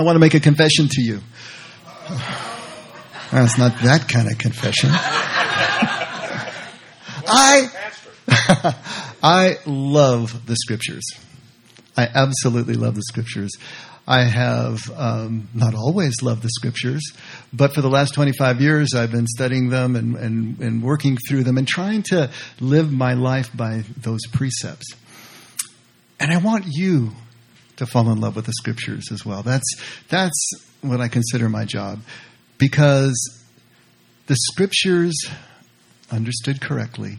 I want to make a confession to you. That's not that kind of confession. I, I love the scriptures. I absolutely love the scriptures. I have um, not always loved the scriptures, but for the last 25 years, I've been studying them and, and, and working through them and trying to live my life by those precepts. And I want you to fall in love with the scriptures as well. That's, that's what I consider my job because the scriptures, understood correctly,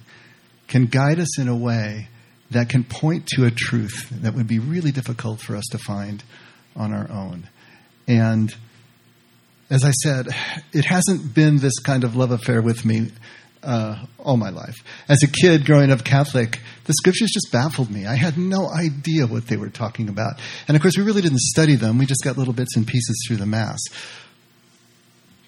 can guide us in a way that can point to a truth that would be really difficult for us to find on our own. And as I said, it hasn't been this kind of love affair with me uh, all my life. As a kid growing up Catholic, the scriptures just baffled me. I had no idea what they were talking about. And of course, we really didn't study them. We just got little bits and pieces through the Mass.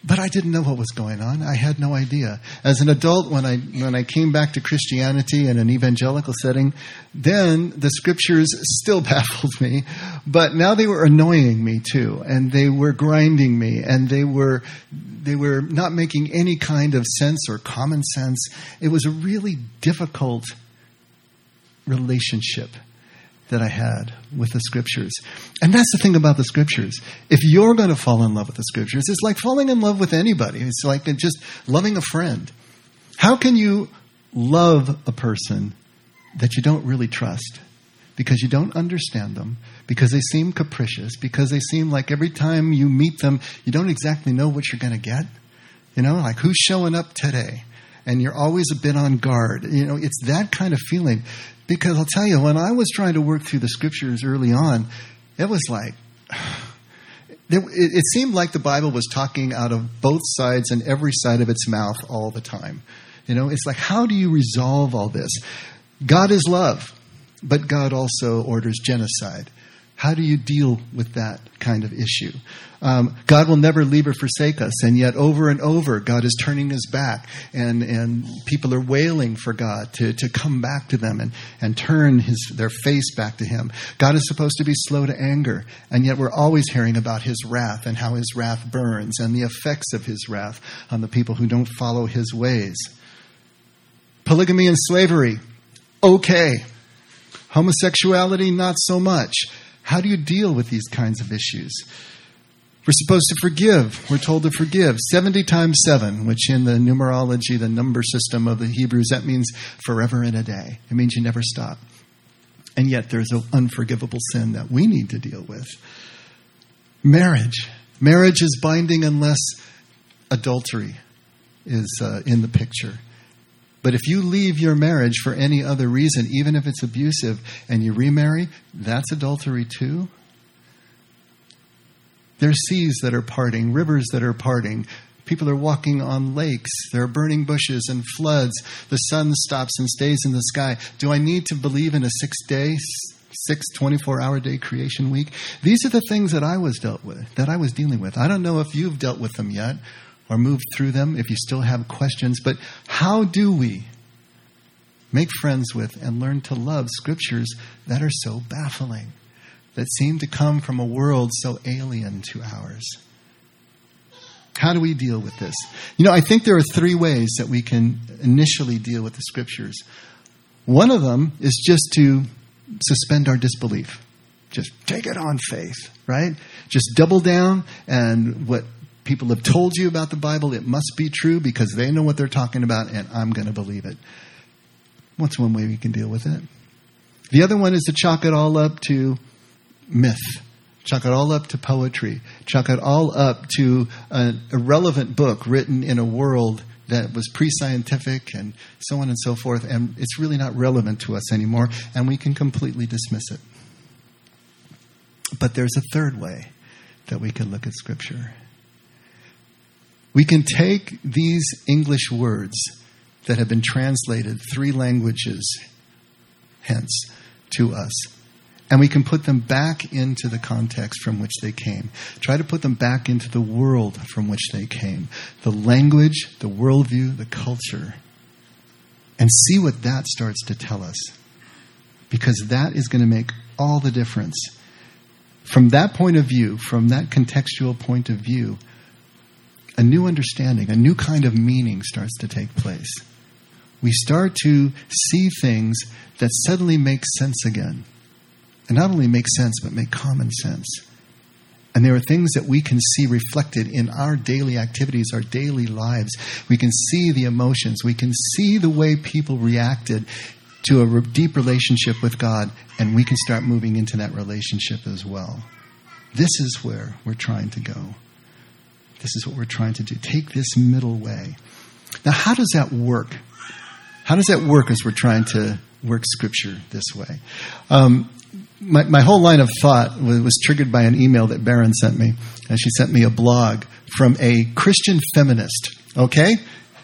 But I didn't know what was going on. I had no idea. As an adult, when I, when I came back to Christianity in an evangelical setting, then the scriptures still baffled me. But now they were annoying me too. And they were grinding me. And they were, they were not making any kind of sense or common sense. It was a really difficult relationship that I had with the scriptures. And that's the thing about the scriptures. If you're going to fall in love with the scriptures, it's like falling in love with anybody. It's like just loving a friend. How can you love a person that you don't really trust? Because you don't understand them, because they seem capricious, because they seem like every time you meet them, you don't exactly know what you're going to get. You know, like who's showing up today? And you're always a bit on guard. You know, it's that kind of feeling because I'll tell you, when I was trying to work through the scriptures early on, it was like, it, seemed like the Bible was talking out of both sides and every side of its mouth all the time. You know, it's like, how do you resolve all this? God is love, but God also orders genocide. How do you deal with that kind of issue? Um, God will never leave or forsake us, and yet over and over, God is turning his back, and, and people are wailing for God to, to come back to them and, and turn his, their face back to him. God is supposed to be slow to anger, and yet we're always hearing about his wrath and how his wrath burns and the effects of his wrath on the people who don't follow his ways. Polygamy and slavery, okay. Homosexuality, not so much. How do you deal with these kinds of issues? We're supposed to forgive. We're told to forgive 70 times 7, which in the numerology, the number system of the Hebrews, that means forever in a day. It means you never stop. And yet there's an unforgivable sin that we need to deal with. Marriage. Marriage is binding unless adultery is uh, in the picture. But if you leave your marriage for any other reason, even if it's abusive, and you remarry, that's adultery too. There's seas that are parting, rivers that are parting. People are walking on lakes. There are burning bushes and floods. The sun stops and stays in the sky. Do I need to believe in a six day, six 24 hour day creation week? These are the things that I was dealt with, that I was dealing with. I don't know if you've dealt with them yet or moved through them if you still have questions. But how do we make friends with and learn to love scriptures that are so baffling, that seem to come from a world so alien to ours? How do we deal with this? You know, I think there are three ways that we can initially deal with the scriptures. One of them is just to suspend our disbelief. Just take it on faith, right? Just double down and what people have told you about the Bible, it must be true because they know what they're talking about and I'm going to believe it. What's one way we can deal with it? The other one is to chalk it all up to myth. Chalk it all up to poetry. Chalk it all up to an irrelevant book written in a world that was pre scientific and so on and so forth, and it's really not relevant to us anymore, and we can completely dismiss it. But there's a third way that we can look at Scripture. We can take these English words that have been translated three languages hence to us and we can put them back into the context from which they came. Try to put them back into the world from which they came. The language, the worldview, the culture. And see what that starts to tell us. Because that is going to make all the difference from that point of view, from that contextual point of view, a new understanding, a new kind of meaning starts to take place. We start to see things that suddenly make sense again. And not only make sense, but make common sense. And there are things that we can see reflected in our daily activities, our daily lives. We can see the emotions. We can see the way people reacted to a deep relationship with God, and we can start moving into that relationship as well. This is where we're trying to go. This is what we're trying to do. Take this middle way. Now, how does that work? How does that work as we're trying to work Scripture this way? Um, my, my whole line of thought was, was triggered by an email that Baron sent me. And she sent me a blog from a Christian feminist. Okay?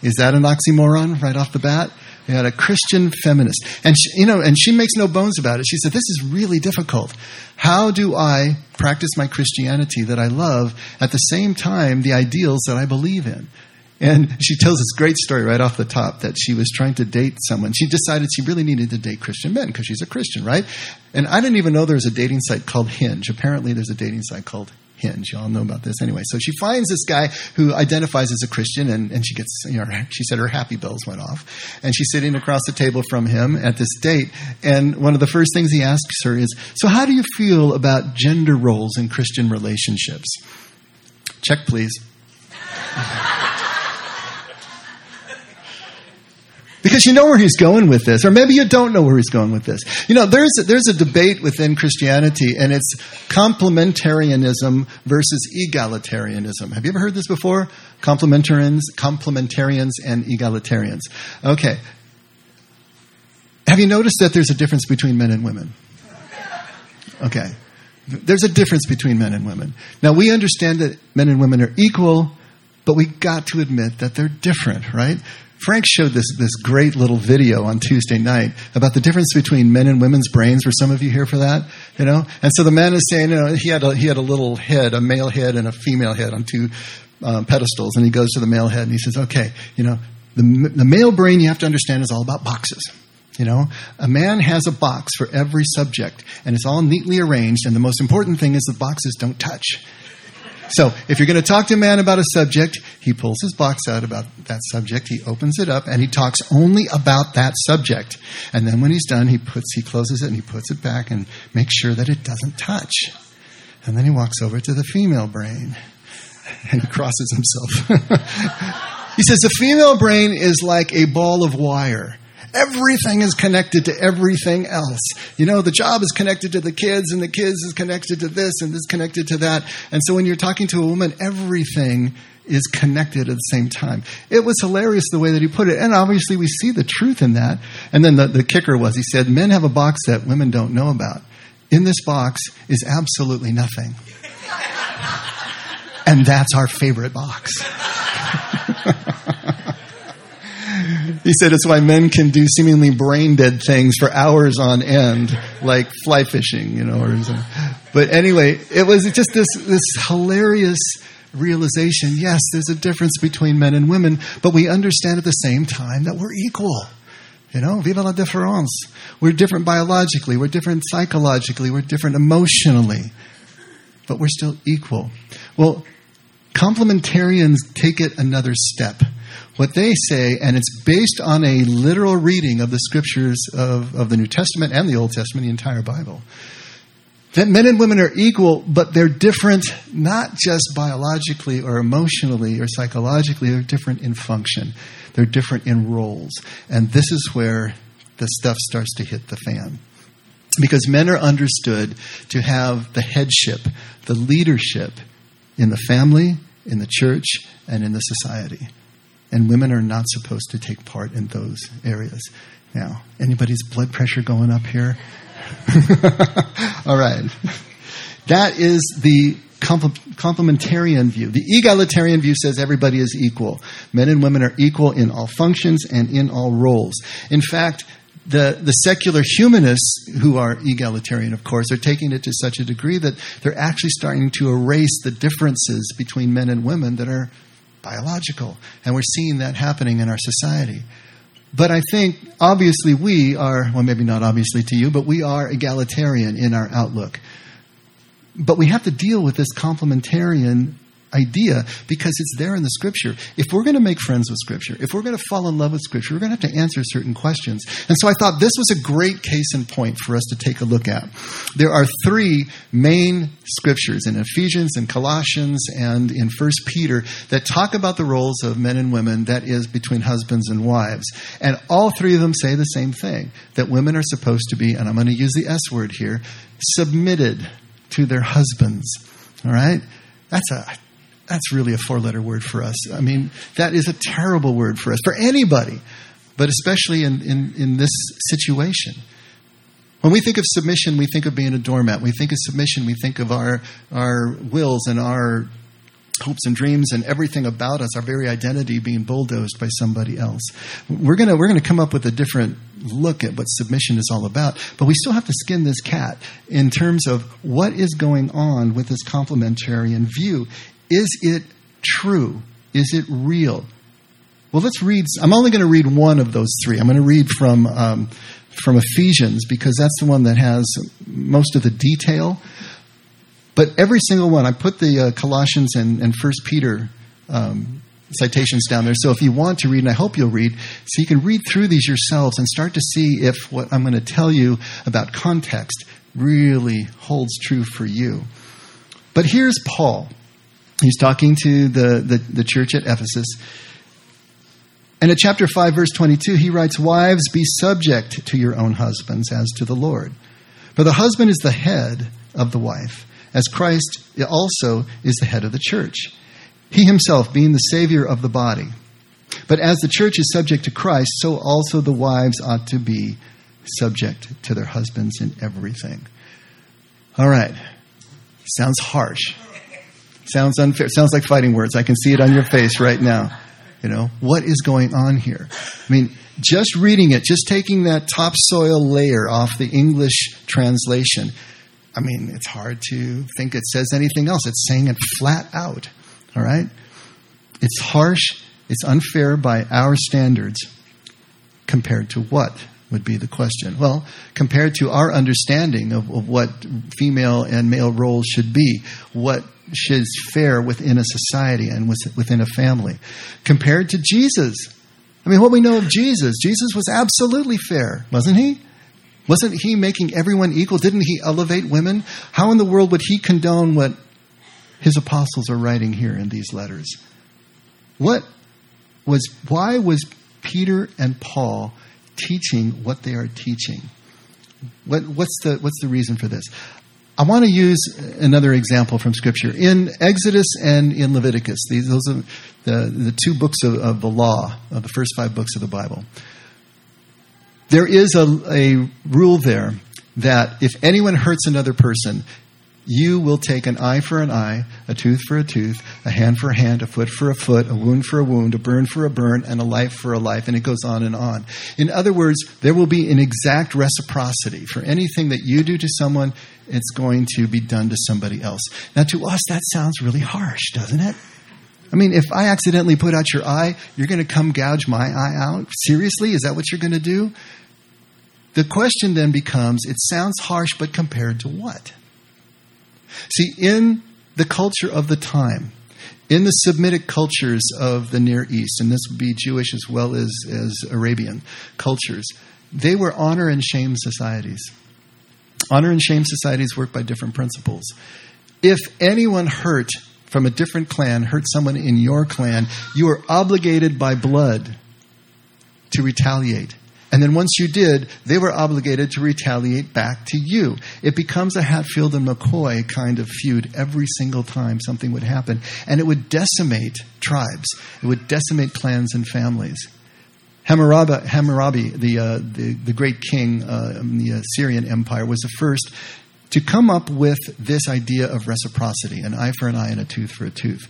Is that an oxymoron right off the bat? We had a Christian feminist. And she, you know, and she makes no bones about it. She said, This is really difficult. How do I practice my Christianity that I love at the same time the ideals that I believe in? And she tells this great story right off the top that she was trying to date someone. She decided she really needed to date Christian men because she's a Christian, right? And I didn't even know there was a dating site called Hinge. Apparently, there's a dating site called Hinge. You all know about this anyway. So she finds this guy who identifies as a Christian, and, and she gets, you know, she said her happy bells went off. And she's sitting across the table from him at this date. And one of the first things he asks her is, So, how do you feel about gender roles in Christian relationships? Check, please. Because you know where he's going with this, or maybe you don't know where he's going with this. You know, there's a, there's a debate within Christianity, and it's complementarianism versus egalitarianism. Have you ever heard this before? Complementarians, complementarians, and egalitarians. Okay. Have you noticed that there's a difference between men and women? Okay. There's a difference between men and women. Now, we understand that men and women are equal, but we got to admit that they're different, right? Frank showed this, this great little video on Tuesday night about the difference between men and women's brains. Were some of you here for that? You know? And so the man is saying, you know, he had a, he had a little head, a male head and a female head on two um, pedestals. And he goes to the male head and he says, okay, you know, the, the male brain you have to understand is all about boxes. You know, a man has a box for every subject, and it's all neatly arranged. And the most important thing is the boxes don't touch. So if you're going to talk to a man about a subject, he pulls his box out about that subject, he opens it up, and he talks only about that subject. And then when he's done, he puts he closes it and he puts it back and makes sure that it doesn't touch. And then he walks over to the female brain and he crosses himself. he says the female brain is like a ball of wire. Everything is connected to everything else. You know, the job is connected to the kids, and the kids is connected to this, and this connected to that. And so when you're talking to a woman, everything is connected at the same time. It was hilarious the way that he put it. And obviously, we see the truth in that. And then the, the kicker was he said, Men have a box that women don't know about. In this box is absolutely nothing. and that's our favorite box. he said it's why men can do seemingly brain dead things for hours on end, like fly fishing, you know, or something. But anyway, it was just this, this hilarious realization. Yes, there's a difference between men and women, but we understand at the same time that we're equal. You know, viva la différence. We're different biologically, we're different psychologically, we're different emotionally, but we're still equal. Well, complementarians take it another step what they say, and it's based on a literal reading of the scriptures of, of the New Testament and the Old Testament, the entire Bible. That men and women are equal, but they're different not just biologically or emotionally or psychologically, they're different in function. They're different in roles. And this is where the stuff starts to hit the fan. Because men are understood to have the headship, the leadership in the family, in the church, and in the society and women are not supposed to take part in those areas. Now, anybody's blood pressure going up here? All right. That is the complementarian view. The egalitarian view says everybody is equal. Men and women are equal in all functions and in all roles. In fact, the, the secular humanists, who are egalitarian, of course, are taking it to such a degree that they're actually starting to erase the differences between men and women that are biological. And we're seeing that happening in our society. But I think, obviously, we are, well, maybe not obviously to you, but we are egalitarian in our outlook. but we have to deal with this complementarian idea because it's there in the scripture. If we're going to make friends with scripture, if we're going to fall in love with scripture, we're going to have to answer certain questions. And so I thought this was a great case in point for us to take a look at. There are three main scriptures in Ephesians and Colossians and in First Peter that talk about the roles of men and women that is between husbands and wives. And all three of them say the same thing that women are supposed to be and I'm going to use the S word here, submitted to their husbands. All right? That's a that's really a four letter word for us. I mean, that is a terrible word for us, for anybody, but especially in, in, in this situation. When we think of submission, we think of being a doormat. We think of submission, we think of our, our wills and our hopes and dreams and everything about us, our very identity being bulldozed by somebody else. We're going we're gonna come up with a different look at what submission is all about, but we still have to skin this cat in terms of what is going on with this complementarian view. Is it true? Is it real? Well, let's read. I'm only going to read one of those three. I'm going to read from um, from Ephesians because that's the one that has most of the detail. But every single one, I put the uh, Colossians and, and First Peter um, citations down there. So if you want to read, and I hope you'll read, so you can read through these yourselves and start to see if what I'm going to tell you about context really holds true for you. But here's Paul. He's talking to the, the, the church at Ephesus. And at chapter 5, verse 22, he writes, Wives, be subject to your own husbands as to the Lord. For the husband is the head of the wife, as Christ also is the head of the church, he himself being the Savior of the body. But as the church is subject to Christ, so also the wives ought to be subject to their husbands in everything. All right. Sounds harsh. Sounds unfair. Sounds like fighting words. I can see it on your face right now. You know, what is going on here? I mean, just reading it, just taking that topsoil layer off the English translation, I mean, it's hard to think it says anything else. It's saying it flat out. All right? It's harsh, it's unfair by our standards compared to what? would be the question. Well, compared to our understanding of, of, what female and male roles should be, what is fair within a society and within a family, compared to Jesus. I mean, what we know of Jesus, Jesus was absolutely fair, wasn't he? Wasn't he making everyone equal? Didn't he elevate women? How in the world would he condone what his apostles are writing here in these letters? What was, why was Peter and Paul teaching what they are teaching. What, what's, the, what's the reason for this? I want to use another example from Scripture. In Exodus and in Leviticus, these, those are the, the two books of, of the law, of the first five books of the Bible. There is a, a rule there that if anyone hurts another person, you will take an eye for an eye, a tooth for a tooth, a hand for a hand, a foot for a foot, a wound for a wound, a burn for a burn, and a life for a life, and it goes on and on. In other words, there will be an exact reciprocity. For anything that you do to someone, it's going to be done to somebody else. Now, to us, that sounds really harsh, doesn't it? I mean, if I accidentally put out your eye, you're going to come gouge my eye out? Seriously? Is that what you're going to do? The question then becomes it sounds harsh, but compared to what? See, in the culture of the time, in the Semitic cultures of the Near East, and this would be Jewish as well as, as Arabian cultures, they were honor and shame societies. Honor and shame societies work by different principles. If anyone hurt from a different clan hurt someone in your clan, you are obligated by blood to retaliate. And then once you did, they were obligated to retaliate back to you. It becomes a Hatfield and McCoy kind of feud every single time something would happen. And it would decimate tribes, it would decimate clans and families. Hammurabi, Hammurabi the, uh, the, the, great king uh, in the Assyrian Empire, was the first to come up with this idea of reciprocity an eye for an eye and a tooth for a tooth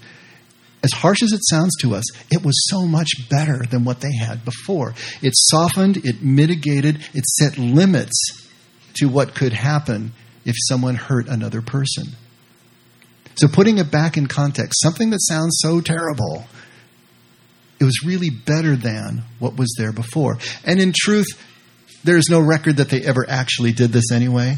as harsh as it sounds to us, it was so much better than what they had before. It softened, it mitigated, it set limits to what could happen if someone hurt another person. So, putting it back in context, something that sounds so terrible, it was really better than what was there before. And in truth, there is no record that they ever actually did this anyway.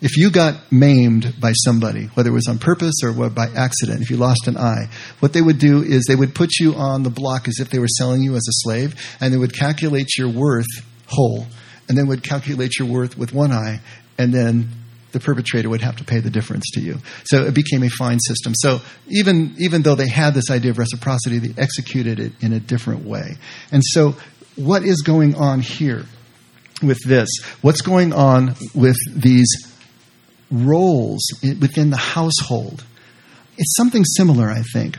If you got maimed by somebody, whether it was on purpose or by accident, if you lost an eye, what they would do is they would put you on the block as if they were selling you as a slave, and they would calculate your worth whole, and then would calculate your worth with one eye, and then the perpetrator would have to pay the difference to you. So it became a fine system. So even even though they had this idea of reciprocity, they executed it in a different way. And so what is going on here with this? What's going on with these roles within the household? It's something similar, I think.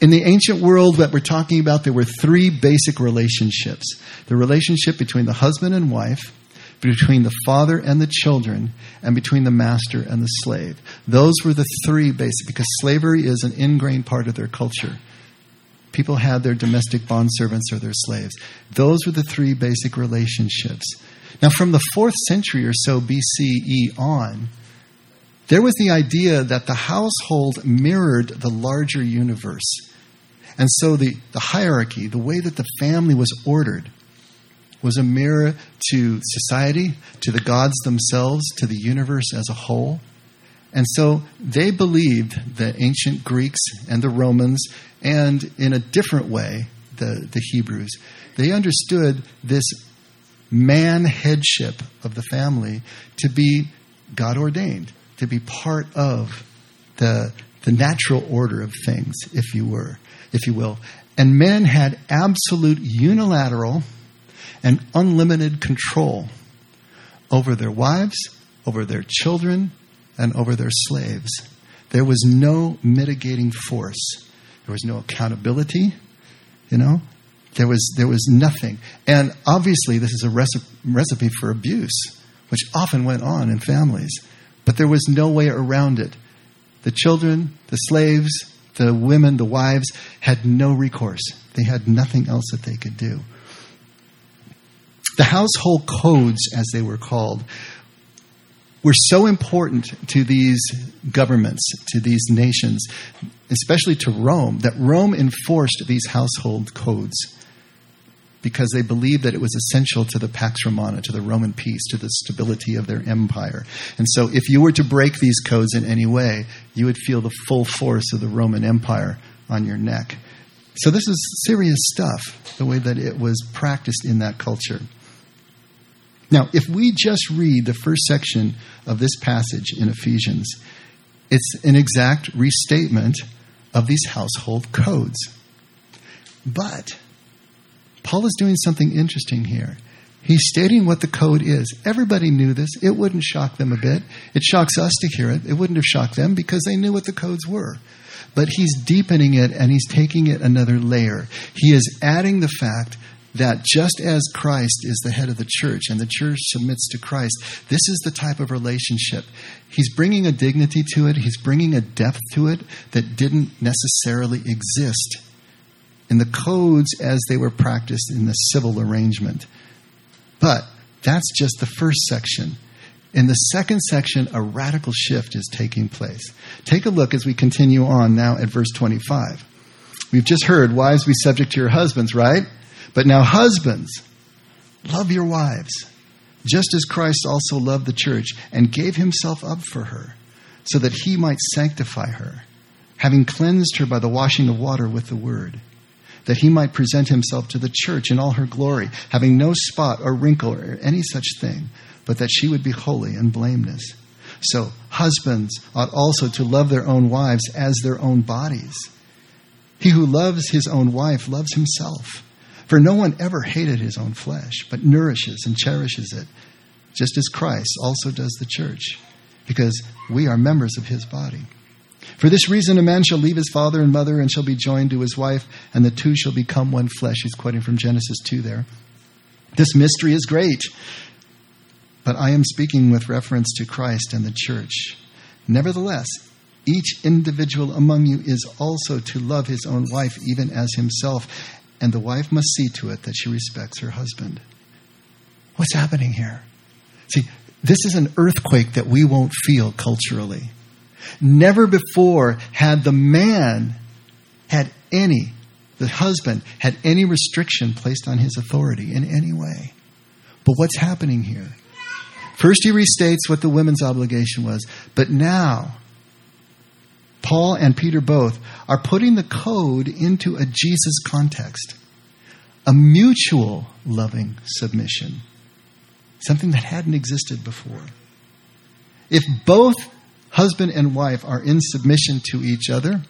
In the ancient world that we're talking about, there were three basic relationships the relationship between the husband and wife, between the father and the children, and between the master and the slave. Those were the three basic, because slavery is an ingrained part of their culture. People had their domestic bond servants or their slaves. Those were the three basic relationships. Now, from the fourth century or so BCE on, there was the idea that the household mirrored the larger universe. And so the, the hierarchy, the way that the family was ordered, was a mirror to society, to the gods themselves, to the universe as a whole. And so they believed, the ancient Greeks and the Romans, and in a different way, the, the Hebrews, they understood this man headship of the family to be God ordained, to be part of the, the natural order of things, if you were, if you will. And men had absolute unilateral and unlimited control over their wives, over their children, and over their slaves. There was no mitigating force. There was no accountability, you know? There was, there was nothing. And obviously, this is a recipe, recipe for abuse, which often went on in families. But there was no way around it. The children, the slaves, the women, the wives had no recourse. They had nothing else that they could do. The household codes, as they were called, were so important to these governments, to these nations, especially to Rome, that Rome enforced these household codes because they believed that it was essential to the Pax Romana, to the Roman peace, to the stability of their empire. And so, if you were to break these codes in any way, you would feel the full force of the Roman Empire on your neck. So, this is serious stuff, the way that it was practiced in that culture. Now, if we just read the first section of this passage in Ephesians, it's an exact restatement of these household codes. But Paul is doing something interesting here. He's stating what the code is. Everybody knew this. It wouldn't shock them a bit. It shocks us to hear it. It wouldn't have shocked them because they knew what the codes were. But he's deepening it and he's taking it another layer. He is adding the fact that just as Christ is the head of the church and the church submits to Christ, this is the type of relationship. He's bringing a dignity to it, he's bringing a depth to it that didn't necessarily exist in the codes as they were practiced in the civil arrangement. But that's just the first section. In the second section, a radical shift is taking place. Take a look as we continue on now at verse 25. We've just heard, Wives, be subject to your husbands, right? But now, husbands, love your wives, just as Christ also loved the church and gave himself up for her, so that he might sanctify her, having cleansed her by the washing of water with the word, that he might present himself to the church in all her glory, having no spot or wrinkle or any such thing, but that she would be holy and blameless. So, husbands ought also to love their own wives as their own bodies. He who loves his own wife loves himself. For no one ever hated his own flesh, but nourishes and cherishes it, just as Christ also does the church, because we are members of his body. For this reason, a man shall leave his father and mother and shall be joined to his wife, and the two shall become one flesh. He's quoting from Genesis 2 there. This mystery is great, but I am speaking with reference to Christ and the church. Nevertheless, each individual among you is also to love his own wife even as himself, and the wife must see to it that she respects her husband. What's happening here? See, this is an earthquake that we won't feel culturally. Never before had the man had any, the husband had any restriction placed on his authority in any way. But what's happening here? First, he restates what the women's obligation was, but now, Paul and Peter both are putting the code into a Jesus context, a mutual loving submission, something that hadn't existed before. If both husband and wife are in submission to each other,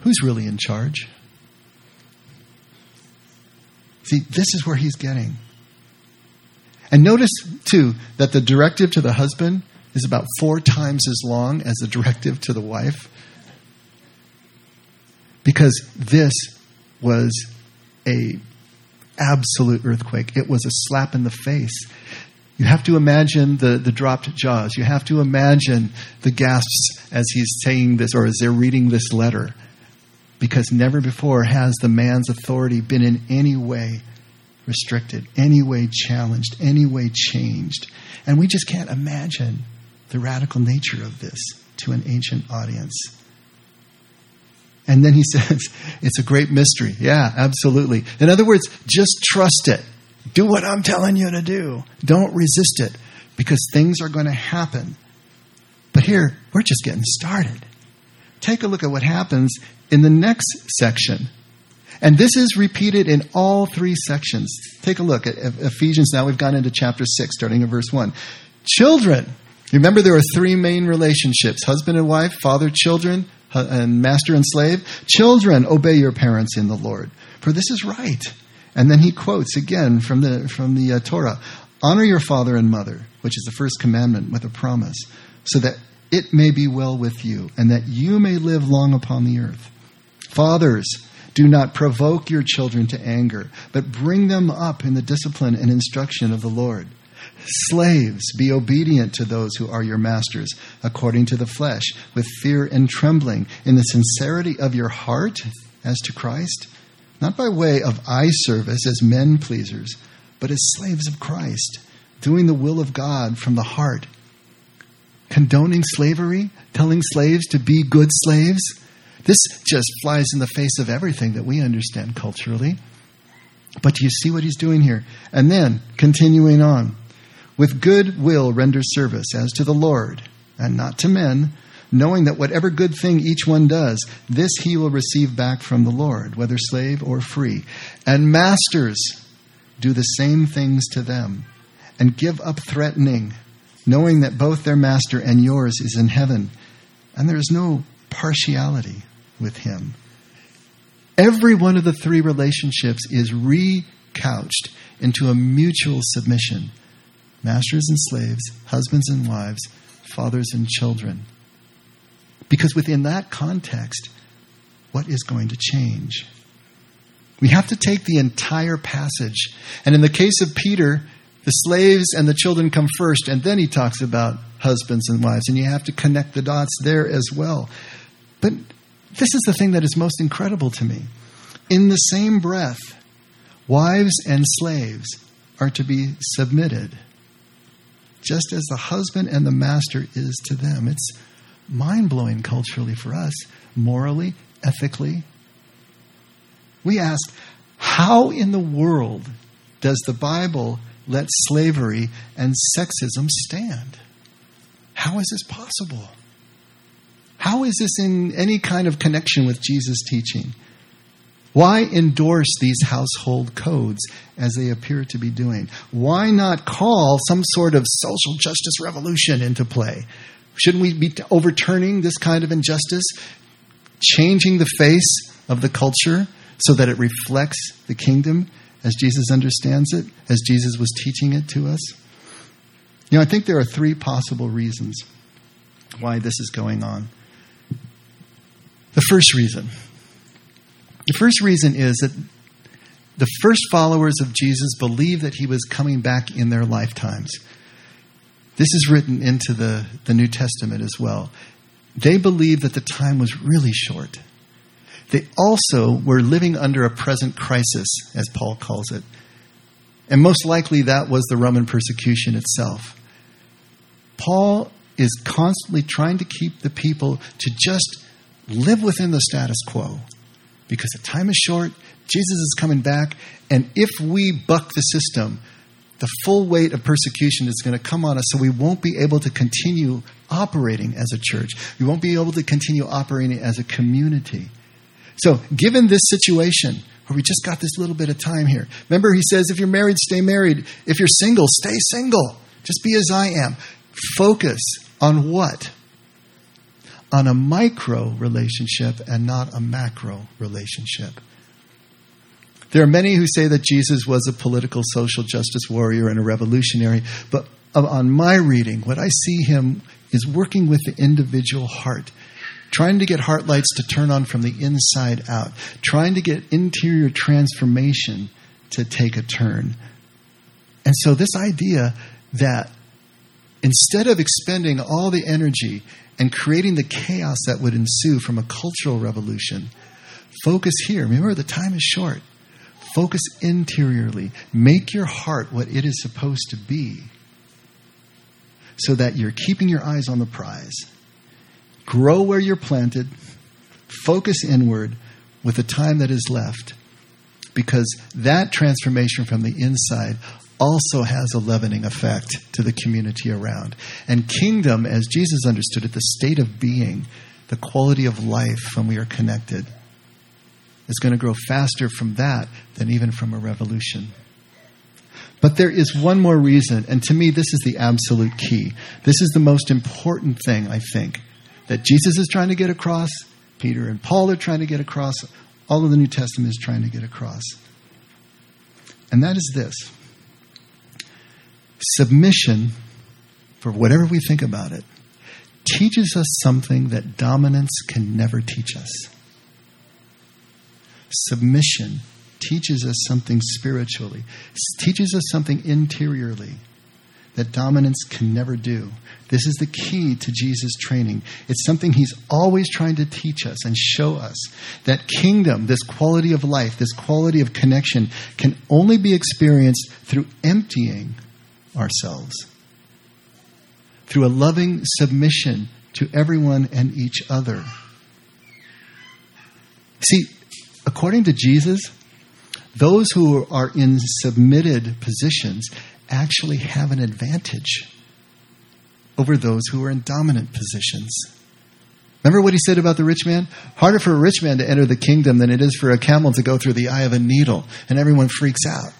who's really in charge? See, this is where he's getting. And notice, too, that the directive to the husband is about four times as long as the directive to the wife. Because this was a absolute earthquake. It was a slap in the face. You have to imagine the, the dropped jaws. You have to imagine the gasps as he's saying this or as they're reading this letter. Because never before has the man's authority been in any way restricted, any way challenged, any way changed. And we just can't imagine the radical nature of this to an ancient audience. And then he says, it's a great mystery. Yeah, absolutely. In other words, just trust it. Do what I'm telling you to do. Don't resist it because things are going to happen. But here, we're just getting started. Take a look at what happens in the next section. And this is repeated in all three sections. Take a look at Ephesians. Now we've gone into chapter 6, starting in verse 1. Children. Remember, there are three main relationships husband and wife, father, children, and master and slave. Children, obey your parents in the Lord, for this is right. And then he quotes again from the, from the uh, Torah Honor your father and mother, which is the first commandment with a promise, so that it may be well with you, and that you may live long upon the earth. Fathers, do not provoke your children to anger, but bring them up in the discipline and instruction of the Lord. Slaves, be obedient to those who are your masters, according to the flesh, with fear and trembling, in the sincerity of your heart as to Christ, not by way of eye service as men pleasers, but as slaves of Christ, doing the will of God from the heart. Condoning slavery, telling slaves to be good slaves, this just flies in the face of everything that we understand culturally. But do you see what he's doing here? And then, continuing on, with good will render service as to the Lord and not to men, knowing that whatever good thing each one does, this he will receive back from the Lord, whether slave or free. And masters, do the same things to them, and give up threatening, knowing that both their master and yours is in heaven, and there is no partiality with him. Every one of the three relationships is recouched into a mutual submission masters and slaves, husbands and wives, fathers and children. Because within that context, what is going to change? We have to take the entire passage. And in the case of Peter, the slaves and the children come first, and then he talks about husbands and wives, and you have to connect the dots there as well. But this is the thing that is most incredible to me. In the same breath, wives and slaves are to be submitted, just as the husband and the master is to them. It's mind blowing culturally for us, morally, ethically. We ask, how in the world does the Bible let slavery and sexism stand? How is this possible? How is this in any kind of connection with Jesus' teaching? Why endorse these household codes as they appear to be doing? Why not call some sort of social justice revolution into play? Shouldn't we be overturning this kind of injustice, changing the face of the culture so that it reflects the kingdom as Jesus understands it, as Jesus was teaching it to us? You know, I think there are three possible reasons why this is going on. The first reason. The first reason is that the first followers of Jesus believed that he was coming back in their lifetimes. This is written into the, the New Testament as well. They believed that the time was really short. They also were living under a present crisis, as Paul calls it. And most likely that was the Roman persecution itself. Paul is constantly trying to keep the people to just live within the status quo because the time is short, Jesus is coming back, and if we buck the system, the full weight of persecution is going to come on us, so we won't be able to continue operating as a church. We won't be able to continue operating as a community. So, given this situation, where we just got this little bit of time here, remember he says, if you're married, stay married. If you're single, stay single. Just be as I am. Focus on what? On a micro relationship and not a macro relationship. There are many who say that Jesus was a political social justice warrior and a revolutionary, but on my reading, what I see him is working with the individual heart, trying to get heart lights to turn on from the inside out, trying to get interior transformation to take a turn. And so, this idea that instead of expending all the energy and creating the chaos that would ensue from a cultural revolution, focus here. Remember, the time is short. Focus interiorly. Make your heart what it is supposed to be so that you're keeping your eyes on the prize. Grow where you're planted. Focus inward with the time that is left because that transformation from the inside also has a leavening effect to the community around. And kingdom, as Jesus understood it, the state of being, the quality of life when we are connected is going to grow faster from that than even from a revolution. But there is one more reason, and to me, this is the absolute key. This is the most important thing, I think, that Jesus is trying to get across, Peter and Paul are trying to get across, all of the New Testament is trying to get across. And that is this submission, for whatever we think about it, teaches us something that dominance can never teach us submission teaches us something spiritually, teaches us something interiorly that dominance can never do. This is the key to Jesus' training. It's something he's always trying to teach us and show us that kingdom, this quality of life, this quality of connection, can only be experienced through emptying ourselves, through a loving submission to everyone and each other. See, according to Jesus, those who are in submitted positions actually have an advantage over those who are in dominant positions. Remember what he said about the rich man? Harder for a rich man to enter the kingdom than it is for a camel to go through the eye of a needle, and everyone freaks out.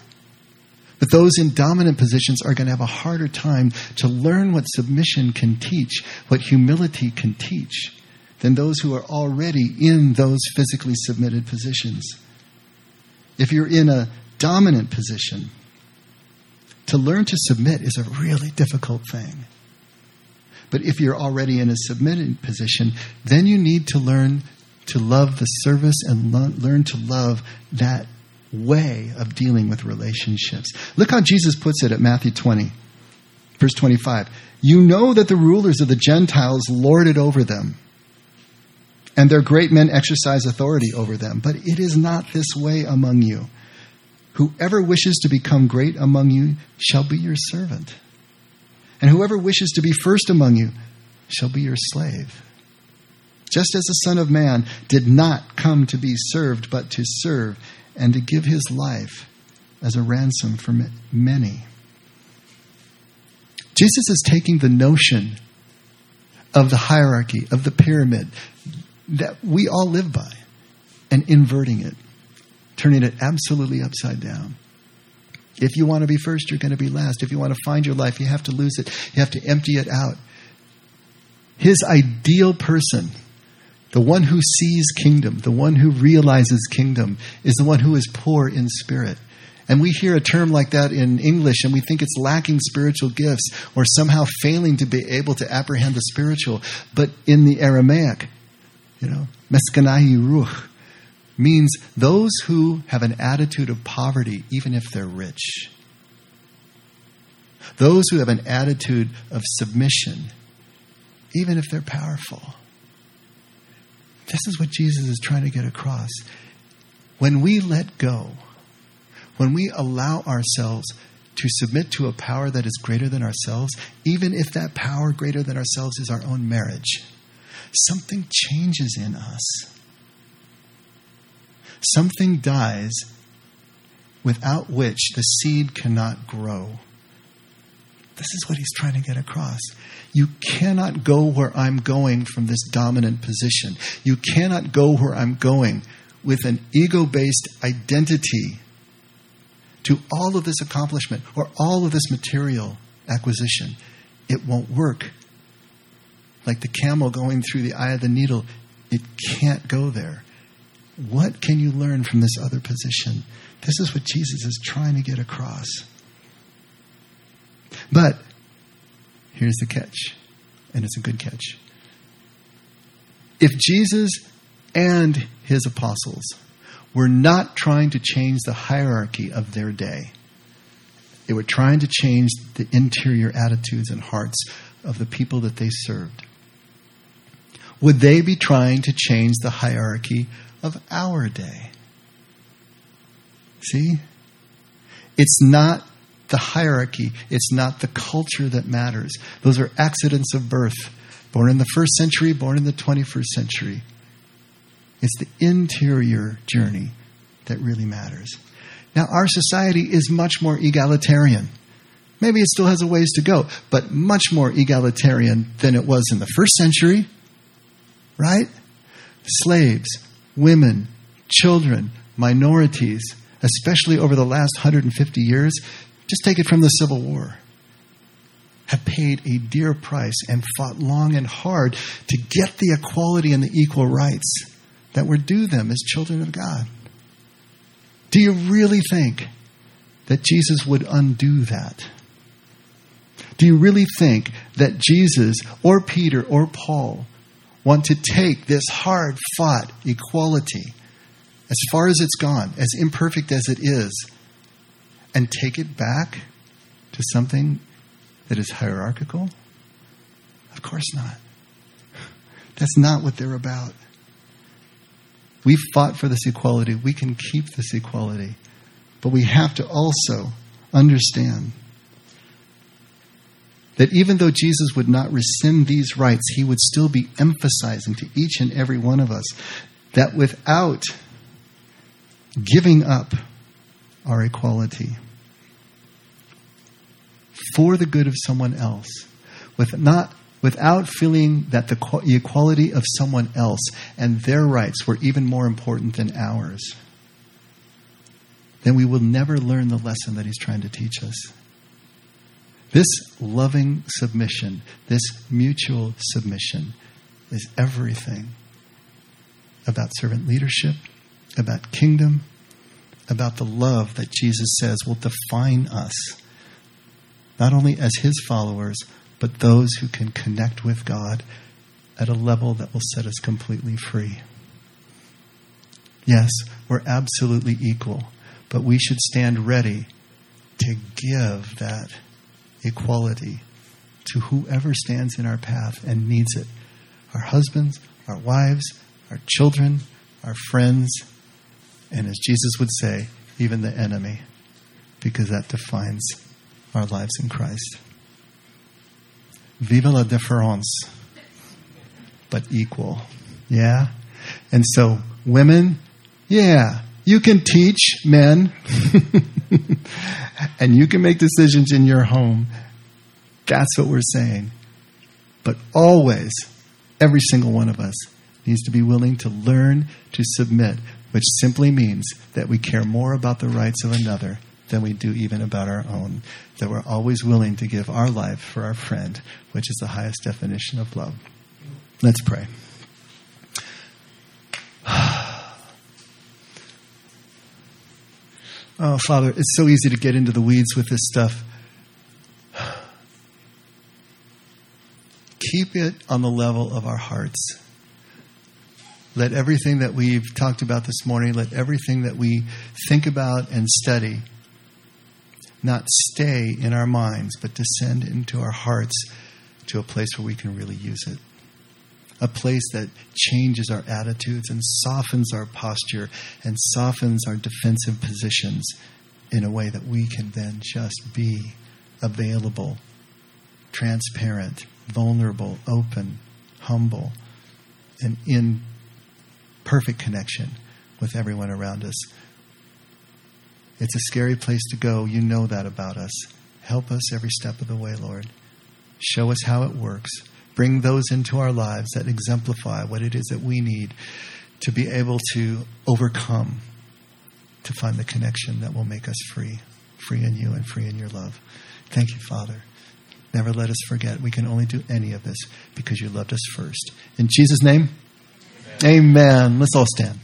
But those in dominant positions are going to have a harder time to learn what submission can teach, what humility can teach than those who are already in those physically submitted positions. If you're in a dominant position, to learn to submit is a really difficult thing. But if you're already in a submitted position, then you need to learn to love the service and learn to love that way of dealing with relationships. Look how Jesus puts it at Matthew 20, verse 25. You know that the rulers of the Gentiles lord it over them and their great men exercise authority over them. But it is not this way among you. Whoever wishes to become great among you shall be your servant. And whoever wishes to be first among you shall be your slave. Just as the Son of Man did not come to be served, but to serve and to give his life as a ransom for many. Jesus is taking the notion of the hierarchy, of the pyramid, that we all live by and inverting it, turning it absolutely upside down. If you want to be first, you're going to be last. If you want to find your life, you have to lose it. You have to empty it out. His ideal person, the one who sees kingdom, the one who realizes kingdom, is the one who is poor in spirit. And we hear a term like that in English and we think it's lacking spiritual gifts or somehow failing to be able to apprehend the spiritual. But in the Aramaic, you know, meskanai ruch means those who have an attitude of poverty, even if they're rich. Those who have an attitude of submission, even if they're powerful. This is what Jesus is trying to get across. When we let go, when we allow ourselves to submit to a power that is greater than ourselves, even if that power greater than ourselves is our own marriage something changes in us. Something dies without which the seed cannot grow. This is what he's trying to get across. You cannot go where I'm going from this dominant position. You cannot go where I'm going with an ego based identity to all of this accomplishment or all of this material acquisition. It won't work. Like the camel going through the eye of the needle, it can't go there. What can you learn from this other position? This is what Jesus is trying to get across. But here's the catch, and it's a good catch. If Jesus and his apostles were not trying to change the hierarchy of their day, they were trying to change the interior attitudes and hearts of the people that they served. Would they be trying to change the hierarchy of our day? See? It's not the hierarchy, it's not the culture that matters. Those are accidents of birth. Born in the first century, born in the 21st century. It's the interior journey that really matters. Now, our society is much more egalitarian. Maybe it still has a ways to go, but much more egalitarian than it was in the first century, right? Slaves, women, children, minorities, especially over the last 150 years, just take it from the Civil War, have paid a dear price and fought long and hard to get the equality and the equal rights that were due them as children of God. Do you really think that Jesus would undo that? Do you really think that Jesus or Peter or Paul want to take this hard fought equality, as far as it's gone, as imperfect as it is, and take it back to something that is hierarchical? Of course not. That's not what they're about. We fought for this equality. We can keep this equality. But we have to also understand that even though Jesus would not rescind these rights, he would still be emphasizing to each and every one of us that without giving up our equality for the good of someone else, with not without feeling that the equality of someone else and their rights were even more important than ours, then we will never learn the lesson that he's trying to teach us. This loving submission, this mutual submission, is everything about servant leadership, about kingdom, about the love that Jesus says will define us, not only as his followers, but those who can connect with God at a level that will set us completely free. Yes, we're absolutely equal, but we should stand ready to give that equality to whoever stands in our path and needs it our husbands, our wives, our children, our friends, and as Jesus would say, even the enemy, because that defines our lives in Christ. Viva la différence, but equal. Yeah? And so, women, yeah, you can teach men, and you can make decisions in your home. That's what we're saying. But always, every single one of us needs to be willing to learn to submit, which simply means that we care more about the rights of another than we do even about our own. That we're always willing to give our life for our friend, which is the highest definition of love. Let's pray. Oh, Father, it's so easy to get into the weeds with this stuff. Keep it on the level of our hearts. Let everything that we've talked about this morning, let everything that we think about and study not stay in our minds, but descend into our hearts to a place where we can really use it a place that changes our attitudes and softens our posture and softens our defensive positions in a way that we can then just be available, transparent, vulnerable, open, humble, and in perfect connection with everyone around us. It's a scary place to go. You know that about us. Help us every step of the way, Lord. Show us how it works. Bring those into our lives that exemplify what it is that we need to be able to overcome, to find the connection that will make us free, free in you and free in your love. Thank you, Father. Never let us forget we can only do any of this because you loved us first. In Jesus' name, amen. amen. Let's all stand.